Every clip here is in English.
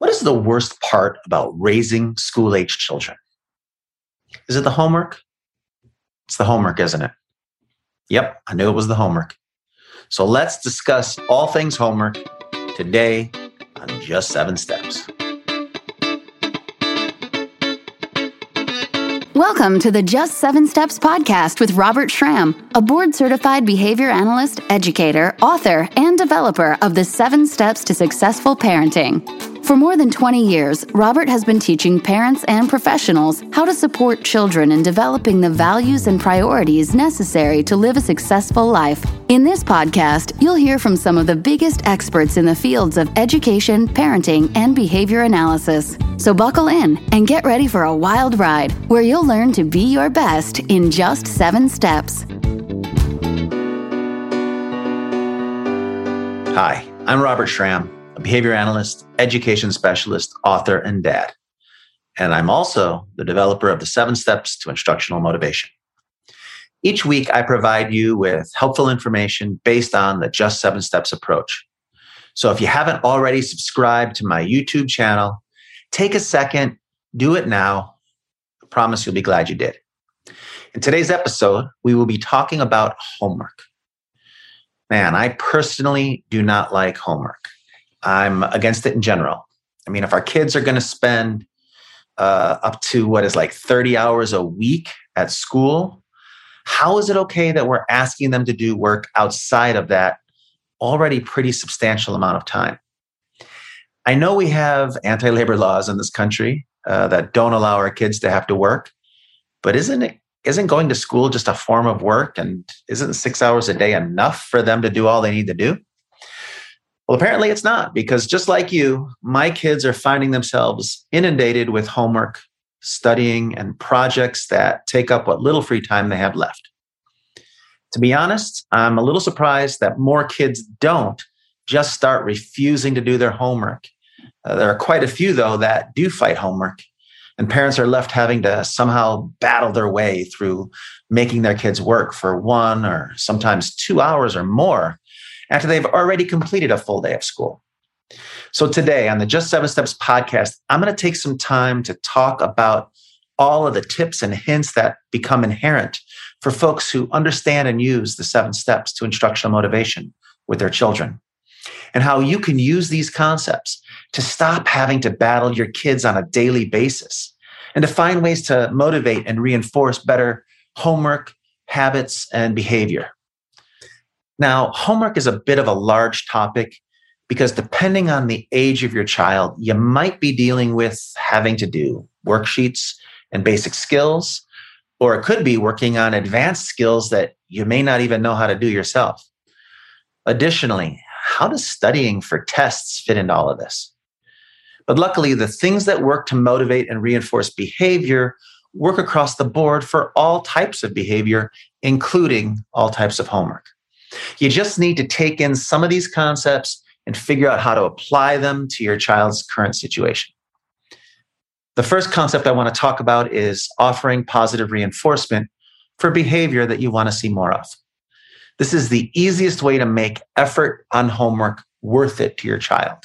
What is the worst part about raising school age children? Is it the homework? It's the homework, isn't it? Yep, I knew it was the homework. So let's discuss all things homework today on Just Seven Steps. Welcome to the Just Seven Steps podcast with Robert Schramm, a board certified behavior analyst, educator, author, and developer of the Seven Steps to Successful Parenting. For more than 20 years, Robert has been teaching parents and professionals how to support children in developing the values and priorities necessary to live a successful life. In this podcast, you'll hear from some of the biggest experts in the fields of education, parenting, and behavior analysis. So buckle in and get ready for a wild ride where you'll learn to be your best in just seven steps. Hi, I'm Robert Schramm behavior analyst, education specialist, author, and dad. And I'm also the developer of the seven steps to instructional motivation. Each week, I provide you with helpful information based on the Just Seven Steps approach. So if you haven't already subscribed to my YouTube channel, take a second, do it now. I promise you'll be glad you did. In today's episode, we will be talking about homework. Man, I personally do not like homework. I'm against it in general. I mean, if our kids are going to spend uh, up to what is like 30 hours a week at school, how is it okay that we're asking them to do work outside of that already pretty substantial amount of time? I know we have anti labor laws in this country uh, that don't allow our kids to have to work, but isn't it? Isn't going to school just a form of work? And isn't six hours a day enough for them to do all they need to do? Well, apparently it's not because just like you, my kids are finding themselves inundated with homework, studying, and projects that take up what little free time they have left. To be honest, I'm a little surprised that more kids don't just start refusing to do their homework. Uh, there are quite a few, though, that do fight homework, and parents are left having to somehow battle their way through making their kids work for one or sometimes two hours or more after they've already completed a full day of school. So, today on the Just Seven Steps podcast, I'm going to take some time to talk about all of the tips and hints that become inherent for folks who understand and use the seven steps to instructional motivation with their children, and how you can use these concepts to stop having to battle your kids on a daily basis and to find ways to motivate and reinforce better homework, habits, and behavior. Now, homework is a bit of a large topic because depending on the age of your child, you might be dealing with having to do worksheets and basic skills, or it could be working on advanced skills that you may not even know how to do yourself. Additionally, how does studying for tests fit into all of this? But luckily, the things that work to motivate and reinforce behavior work across the board for all types of behavior, including all types of homework. You just need to take in some of these concepts and figure out how to apply them to your child's current situation. The first concept I want to talk about is offering positive reinforcement for behavior that you want to see more of. This is the easiest way to make effort on homework worth it to your child.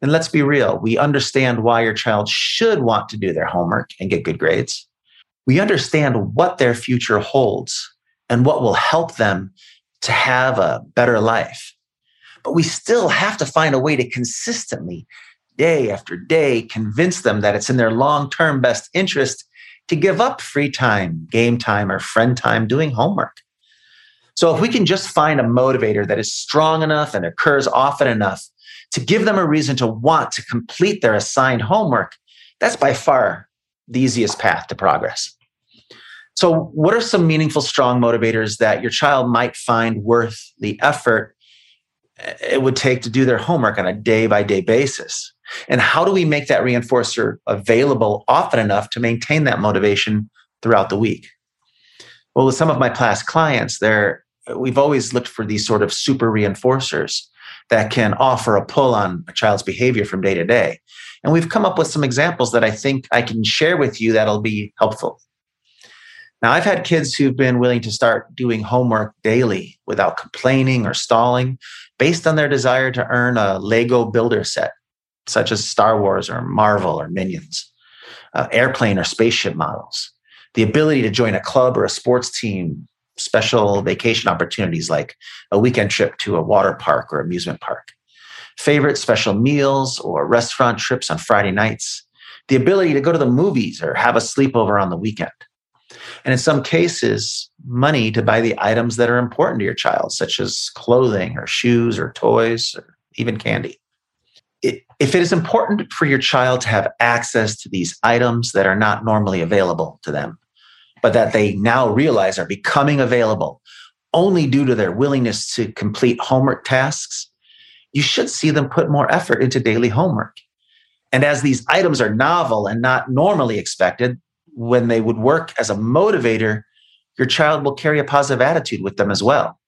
And let's be real, we understand why your child should want to do their homework and get good grades. We understand what their future holds and what will help them to have a better life. But we still have to find a way to consistently, day after day, convince them that it's in their long term best interest to give up free time, game time, or friend time doing homework. So if we can just find a motivator that is strong enough and occurs often enough to give them a reason to want to complete their assigned homework, that's by far the easiest path to progress. So, what are some meaningful, strong motivators that your child might find worth the effort eh, it would take to do their homework on a day by day basis? And how do we make that reinforcer available often enough to maintain that motivation throughout the week? Well, with some of my past clients, there we've always looked for these sort of super reinforcers that can offer a pull on a child's behavior from day to day. And we've come up with some examples that I think I can share with you that'll be helpful. Now, I've had kids who've been willing to start doing homework daily without complaining or stalling based on their desire to earn a Lego builder set. such as Star Wars or Marvel or Minions, uh, airplane or spaceship models, the ability to join a club or a sports team, special vacation opportunities like a weekend trip to a water park or amusement park, favorite special meals or restaurant trips on Friday nights, the ability to go to the movies or have a sleepover on the weekend. And in some cases, money to buy the items that are important to your child, such as clothing or shoes or toys or even candy. If it is important for your child to have access to these items that are not normally available to them, but that they now realize are becoming available only due to their willingness to complete homework tasks, you should see them put more effort into daily homework. And as these items are novel and not normally expected, when they would work as a motivator, your child will carry a positive attitude with them as well,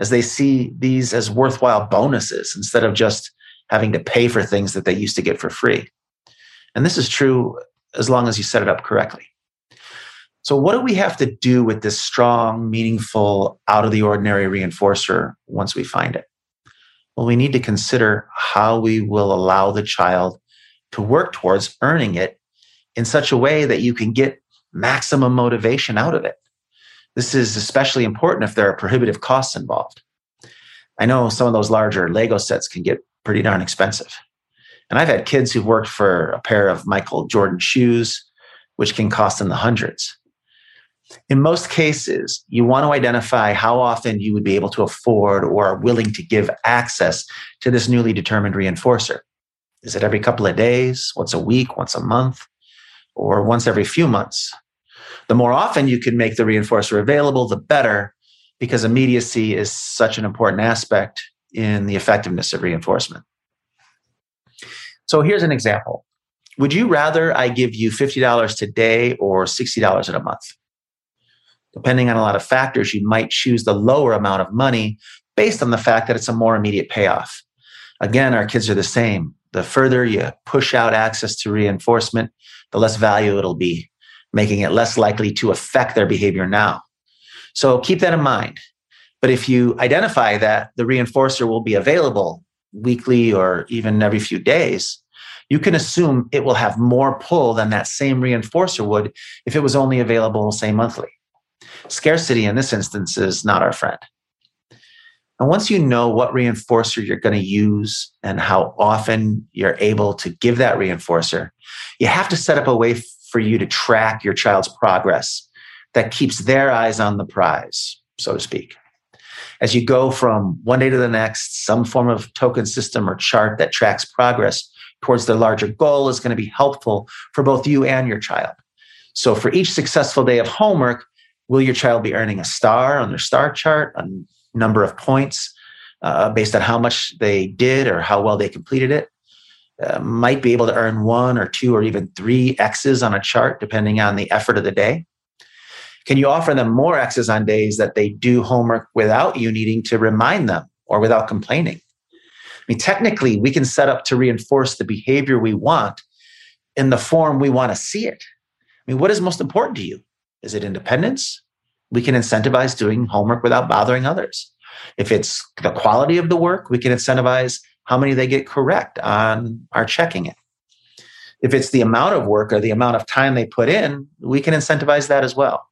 as they see these as worthwhile bonuses instead of just having to pay for things that they used to get for free. And this is true as long as you set it up correctly. So, what do we have to do with this strong, meaningful, out of the ordinary reinforcer once we find it? Well, we need to consider how we will allow the child to work towards earning it in such a way that you can get maximum motivation out of it. This is especially important if there are prohibitive costs involved. I know some of those larger Lego sets can get pretty darn expensive. And I've had kids who've worked for a pair of Michael Jordan shoes, which can cost in the hundreds. In most cases, you want to identify how often you would be able to afford or are willing to give access to this newly determined reinforcer. Is it every couple of days, once a week, once a month? Or once every few months. The more often you can make the reinforcer available, the better, because immediacy is such an important aspect in the effectiveness of reinforcement. So here's an example. Would you rather I give you $50 today or $60 in a month? Depending on a lot of factors, you might choose the lower amount of money based on the fact that it's a more immediate payoff. Again, our kids are the same. The further you push out access to reinforcement, the less value it'll be, making it less likely to affect their behavior now. So keep that in mind. But if you identify that the reinforcer will be available weekly or even every few days, you can assume it will have more pull than that same reinforcer would if it was only available, say, monthly. Scarcity in this instance is not our friend. And once you know what reinforcer you're going to use and how often you're able to give that reinforcer, you have to set up a way for you to track your child's progress that keeps their eyes on the prize, so to speak. As you go from one day to the next, some form of token system or chart that tracks progress towards the larger goal is going to be helpful for both you and your child. So, for each successful day of homework, will your child be earning a star on their star chart, a number of points uh, based on how much they did or how well they completed it? Uh, might be able to earn one or two or even three X's on a chart, depending on the effort of the day? Can you offer them more X's on days that they do homework without you needing to remind them or without complaining? I mean, technically, we can set up to reinforce the behavior we want in the form we want to see it. I mean, what is most important to you? Is it independence? We can incentivize doing homework without bothering others. If it's the quality of the work, we can incentivize how many they get correct on our checking it. If it's the amount of work or the amount of time they put in, we can incentivize that as well.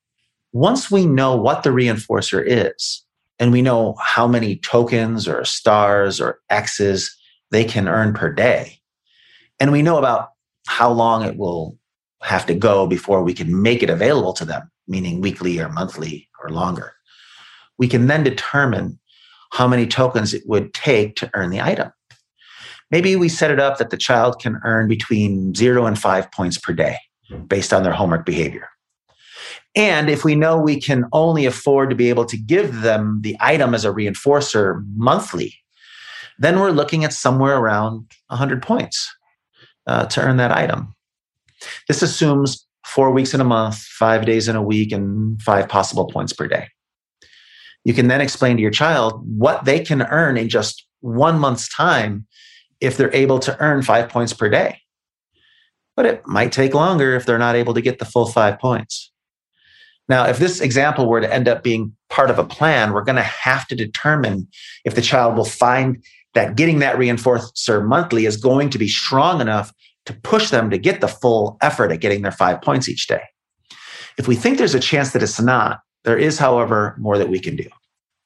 Once we know what the reinforcer is, and we know how many tokens or stars or X's they can earn per day, and we know about how long it will have to go before we can make it available to them, meaning weekly or monthly or longer, we can then determine how many tokens it would take to earn the item. Maybe we set it up that the child can earn between zero and five points per day based on their homework behavior. And if we know we can only afford to be able to give them the item as a reinforcer monthly, then we're looking at somewhere around 100 points uh, to earn that item. This assumes four weeks in a month, five days in a week, and five possible points per day. You can then explain to your child what they can earn in just one month's time if they're able to earn five points per day. But it might take longer if they're not able to get the full five points. Now, if this example were to end up being part of a plan, we're going to have to determine if the child will find that getting that reinforcer monthly is going to be strong enough to push them to get the full effort at getting their five points each day. If we think there's a chance that it's not, there is, however, more that we can do.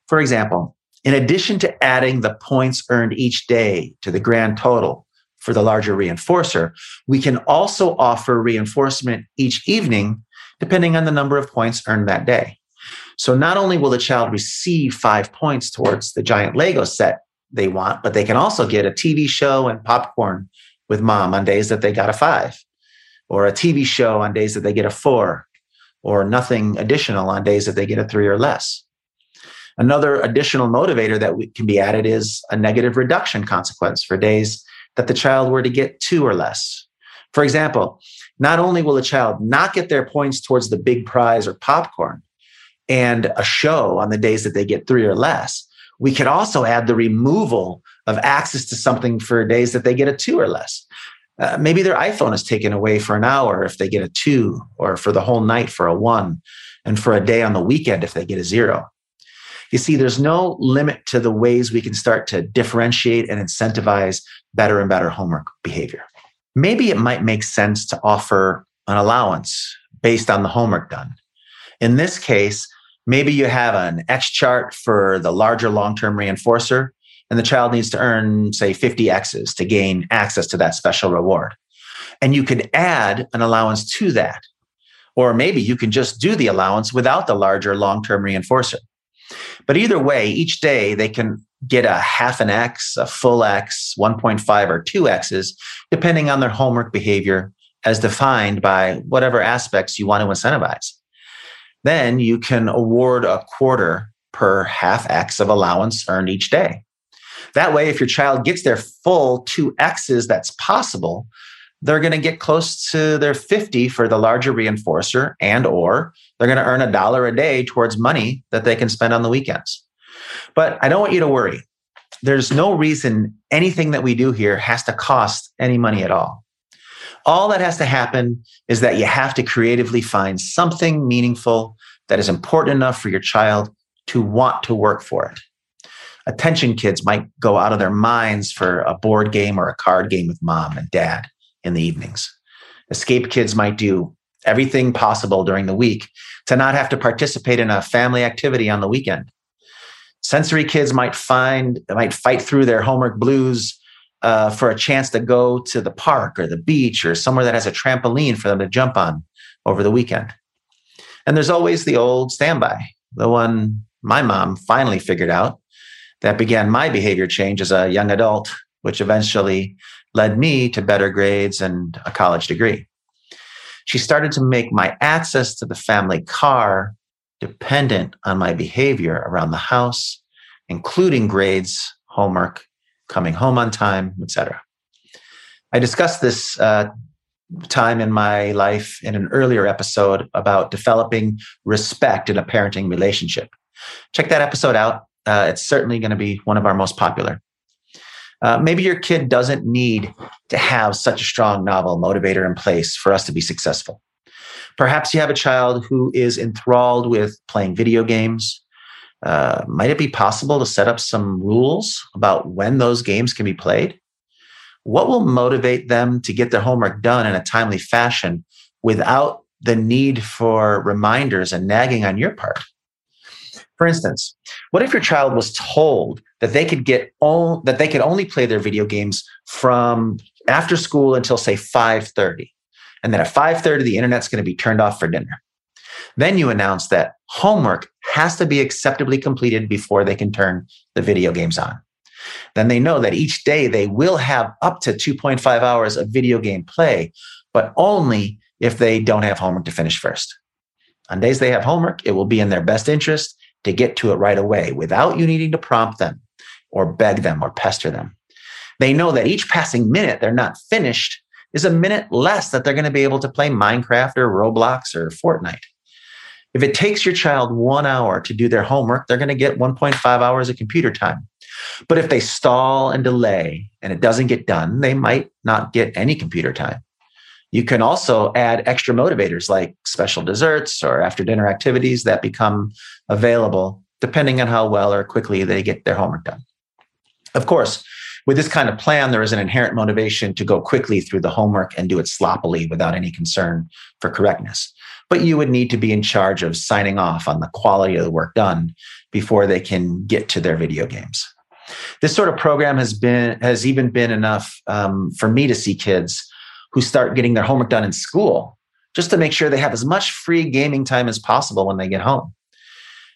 For example, in addition to adding the points earned each day to the grand total for the larger reinforcer, we can also offer reinforcement each evening, depending on the number of points earned that day. So not only will the child receive five points towards the giant Lego set they want, but they can also get a TV show and popcorn with mom on days that they got a five, or a TV show on days that they get a four, or nothing additional on days that they get a three or less. Another additional motivator that can be added is a negative reduction consequence for days that the child were to get two or less. For example, not only will a child not get their points towards the big prize or popcorn and a show on the days that they get three or less, we could also add the removal of access to something for days that they get a two or less. Uh, maybe their iPhone is taken away for an hour if they get a two, or for the whole night for a one, and for a day on the weekend if they get a zero. You see, there's no limit to the ways we can start to differentiate and incentivize better and better homework behavior. Maybe it might make sense to offer an allowance based on the homework done. In this case, maybe you have an X chart for the larger long term reinforcer and the child needs to earn, say, 50 X's to gain access to that special reward. And you could add an allowance to that. Or maybe you can just do the allowance without the larger long term reinforcer. But either way, each day they can get a half an X, a full X, 1.5 or two X's, depending on their homework behavior as defined by whatever aspects you want to incentivize. Then you can award a quarter per half X of allowance earned each day. That way, if your child gets their full two X's that's possible, they're going to get close to their 50 for the larger reinforcer and or they're going to earn a dollar a day towards money that they can spend on the weekends. But I don't want you to worry. There's no reason anything that we do here has to cost any money at all. All that has to happen is that you have to creatively find something meaningful that is important enough for your child to want to work for it attention kids might go out of their minds for a board game or a card game with mom and dad in the evenings. Escape kids might do everything possible during the week to not have to participate in a family activity on the weekend. Sensory kids might find might fight through their homework blues uh, for a chance to go to the park or the beach or somewhere that has a trampoline for them to jump on over the weekend. And there's always the old standby, the one my mom finally figured out that began my behavior change as a young adult, which eventually led me to better grades and a college degree. She started to make my access to the family car dependent on my behavior around the house, including grades, homework, coming home on time, etc. I discussed this uh, time in my life in an earlier episode about developing respect in a parenting relationship. Check that episode out uh, it's certainly going to be one of our most popular. Uh, maybe your kid doesn't need to have such a strong novel motivator in place for us to be successful. Perhaps you have a child who is enthralled with playing video games. Uh, might it be possible to set up some rules about when those games can be played? What will motivate them to get their homework done in a timely fashion without the need for reminders and nagging on your part? For instance, what if your child was told that they could get all that they could only play their video games from after school until say 5:30 and then at 5:30 the internet's going to be turned off for dinner. Then you announce that homework has to be acceptably completed before they can turn the video games on. Then they know that each day they will have up to 2.5 hours of video game play, but only if they don't have homework to finish first. On days they have homework, it will be in their best interest to get to it right away without you needing to prompt them or beg them or pester them. They know that each passing minute they're not finished is a minute less that they're going to be able to play Minecraft or Roblox or Fortnite. If it takes your child one hour to do their homework, they're going to get 1.5 hours of computer time. But if they stall and delay and it doesn't get done, they might not get any computer time. You can also add extra motivators like special desserts or after dinner activities that become available depending on how well or quickly they get their homework done. Of course, With this kind of plan, there is an inherent motivation to go quickly through the homework and do it sloppily without any concern for correctness. But you would need to be in charge of signing off on the quality of the work done before they can get to their video games. This sort of program has been has even been enough um, for me to see kids who start getting their homework done in school just to make sure they have as much free gaming time as possible when they get home.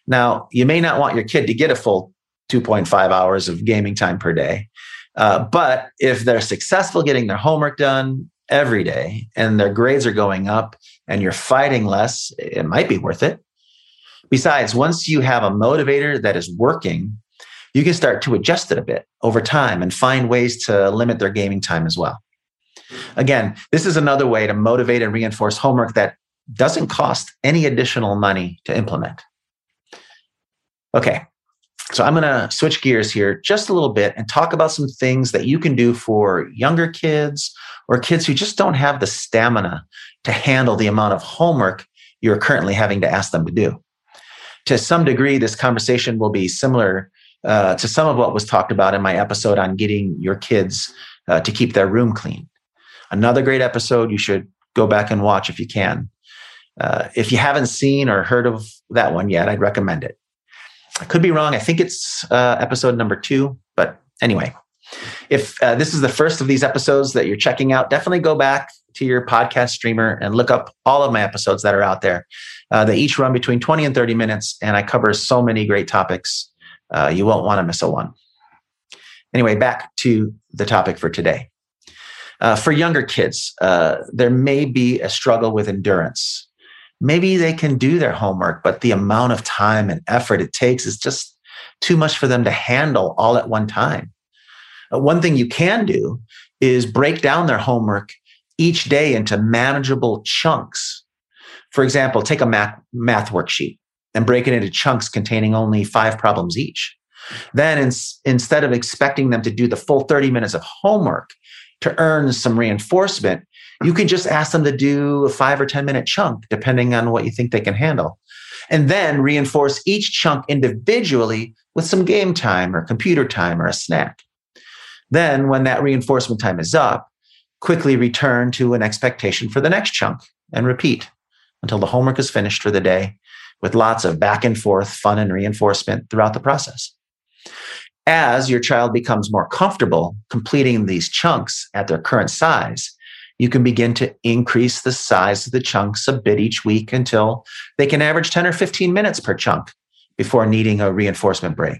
Now, you may not want your kid to get a full 2.5 hours of gaming time per day, uh, but if they're successful getting their homework done every day and their grades are going up and you're fighting less, it might be worth it. Besides, once you have a motivator that is working, you can start to adjust it a bit over time and find ways to limit their gaming time as well. Again, this is another way to motivate and reinforce homework that doesn't cost any additional money to implement. Okay, so I'm going to switch gears here just a little bit and talk about some things that you can do for younger kids or kids who just don't have the stamina to handle the amount of homework you're currently having to ask them to do. To some degree, this conversation will be similar uh, to some of what was talked about in my episode on getting your kids uh, to keep their room clean. Another great episode you should go back and watch if you can. Uh, if you haven't seen or heard of that one yet, I'd recommend it. I could be wrong. I think it's uh, episode number two, but anyway, if uh, this is the first of these episodes that you're checking out, definitely go back to your podcast streamer and look up all of my episodes that are out there. Uh, they each run between 20 and 30 minutes, and I cover so many great topics. Uh, you won't want to miss a one. Anyway, back to the topic for today. Uh, for younger kids, uh, there may be a struggle with endurance. Maybe they can do their homework, but the amount of time and effort it takes is just too much for them to handle all at one time. Uh, one thing you can do is break down their homework each day into manageable chunks. For example, take a math, math worksheet and break it into chunks containing only five problems each. Then, in, instead of expecting them to do the full 30 minutes of homework, to earn some reinforcement, you can just ask them to do a five or 10 minute chunk, depending on what you think they can handle. And then reinforce each chunk individually with some game time or computer time or a snack. Then, when that reinforcement time is up, quickly return to an expectation for the next chunk and repeat until the homework is finished for the day with lots of back and forth fun and reinforcement throughout the process as your child becomes more comfortable completing these chunks at their current size, you can begin to increase the size of the chunks a bit each week until they can average 10 or 15 minutes per chunk before needing a reinforcement break.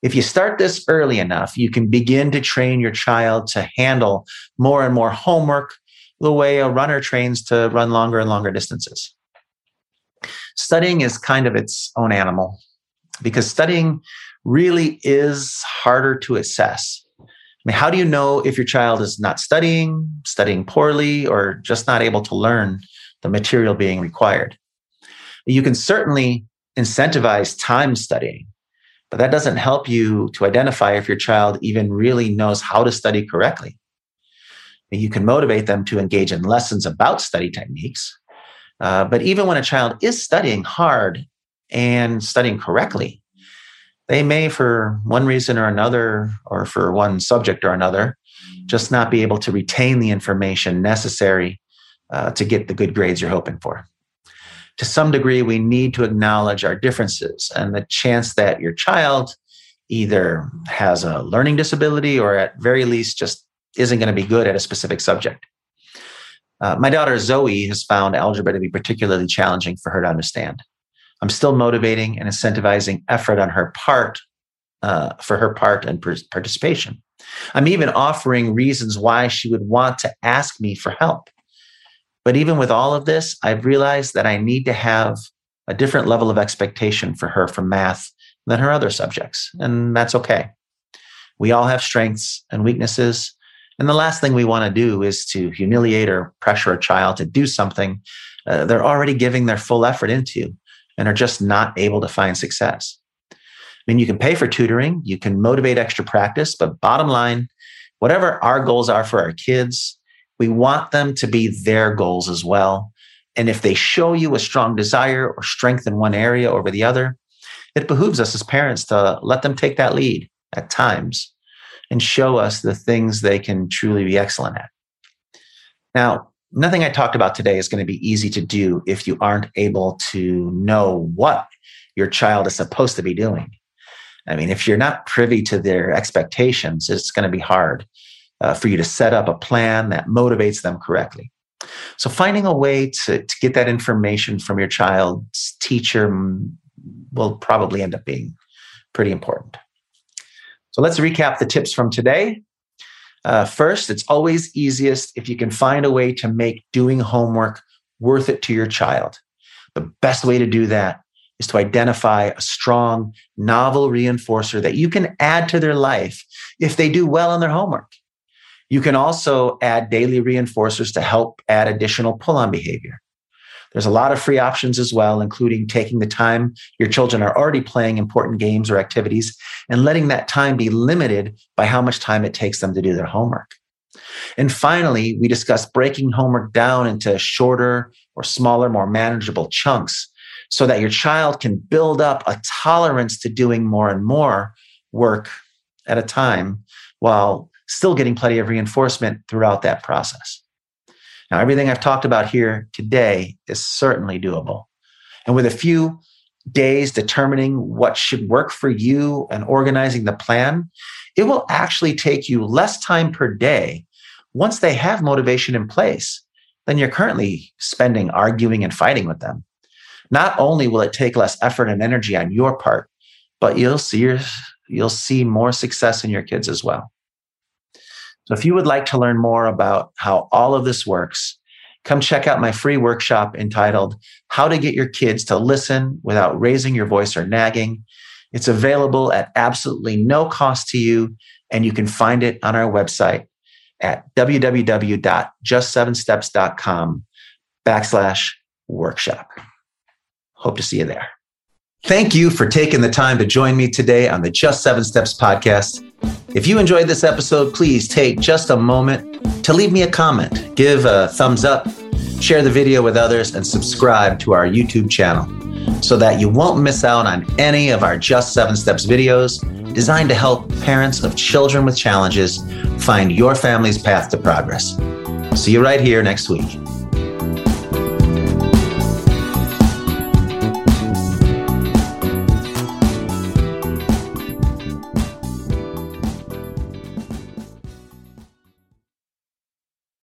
If you start this early enough, you can begin to train your child to handle more and more homework the way a runner trains to run longer and longer distances. Studying is kind of its own animal because studying really is harder to assess. I mean, how do you know if your child is not studying, studying poorly, or just not able to learn the material being required? You can certainly incentivize time studying, but that doesn't help you to identify if your child even really knows how to study correctly. You can motivate them to engage in lessons about study techniques. Uh, but even when a child is studying hard and studying correctly, they may, for one reason or another, or for one subject or another, just not be able to retain the information necessary uh, to get the good grades you're hoping for. To some degree, we need to acknowledge our differences and the chance that your child either has a learning disability or at very least just isn't going to be good at a specific subject. Uh, my daughter Zoe has found algebra to be particularly challenging for her to understand. I'm still motivating and incentivizing effort on her part uh, for her part and participation. I'm even offering reasons why she would want to ask me for help. But even with all of this, I've realized that I need to have a different level of expectation for her from math than her other subjects. And that's okay. We all have strengths and weaknesses. And the last thing we want to do is to humiliate or pressure a child to do something uh, they're already giving their full effort into and are just not able to find success. I mean, you can pay for tutoring, you can motivate extra practice, but bottom line, whatever our goals are for our kids, we want them to be their goals as well. And if they show you a strong desire or strength in one area over the other, it behooves us as parents to let them take that lead at times and show us the things they can truly be excellent at. Now, nothing I talked about today is going to be easy to do if you aren't able to know what your child is supposed to be doing. I mean, if you're not privy to their expectations, it's going to be hard uh, for you to set up a plan that motivates them correctly. So, finding a way to, to get that information from your child's teacher will probably end up being pretty important. So, let's recap the tips from today. Uh, first, it's always easiest if you can find a way to make doing homework worth it to your child. The best way to do that is to identify a strong, novel reinforcer that you can add to their life if they do well on their homework. You can also add daily reinforcers to help add additional pull on behavior. There's a lot of free options as well, including taking the time your children are already playing important games or activities and letting that time be limited by how much time it takes them to do their homework. And finally, we discussed breaking homework down into shorter or smaller, more manageable chunks so that your child can build up a tolerance to doing more and more work at a time while still getting plenty of reinforcement throughout that process. Now, everything I've talked about here today is certainly doable. And with a few days determining what should work for you and organizing the plan, it will actually take you less time per day once they have motivation in place than you're currently spending arguing and fighting with them. Not only will it take less effort and energy on your part, but you'll see your, you'll see more success in your kids as well. So if you would like to learn more about how all of this works, come check out my free workshop entitled How to Get Your Kids to Listen Without Raising Your Voice or Nagging. It's available at absolutely no cost to you, and you can find it on our website at www.just7steps.com backslash workshop. Hope to see you there. Thank you for taking the time to join me today on the Just Seven Steps podcast. If you enjoyed this episode, please take just a moment to leave me a comment, give a thumbs up, share the video with others, and subscribe to our YouTube channel so that you won't miss out on any of our Just Seven Steps videos designed to help parents of children with challenges find your family's path to progress. See you right here next week.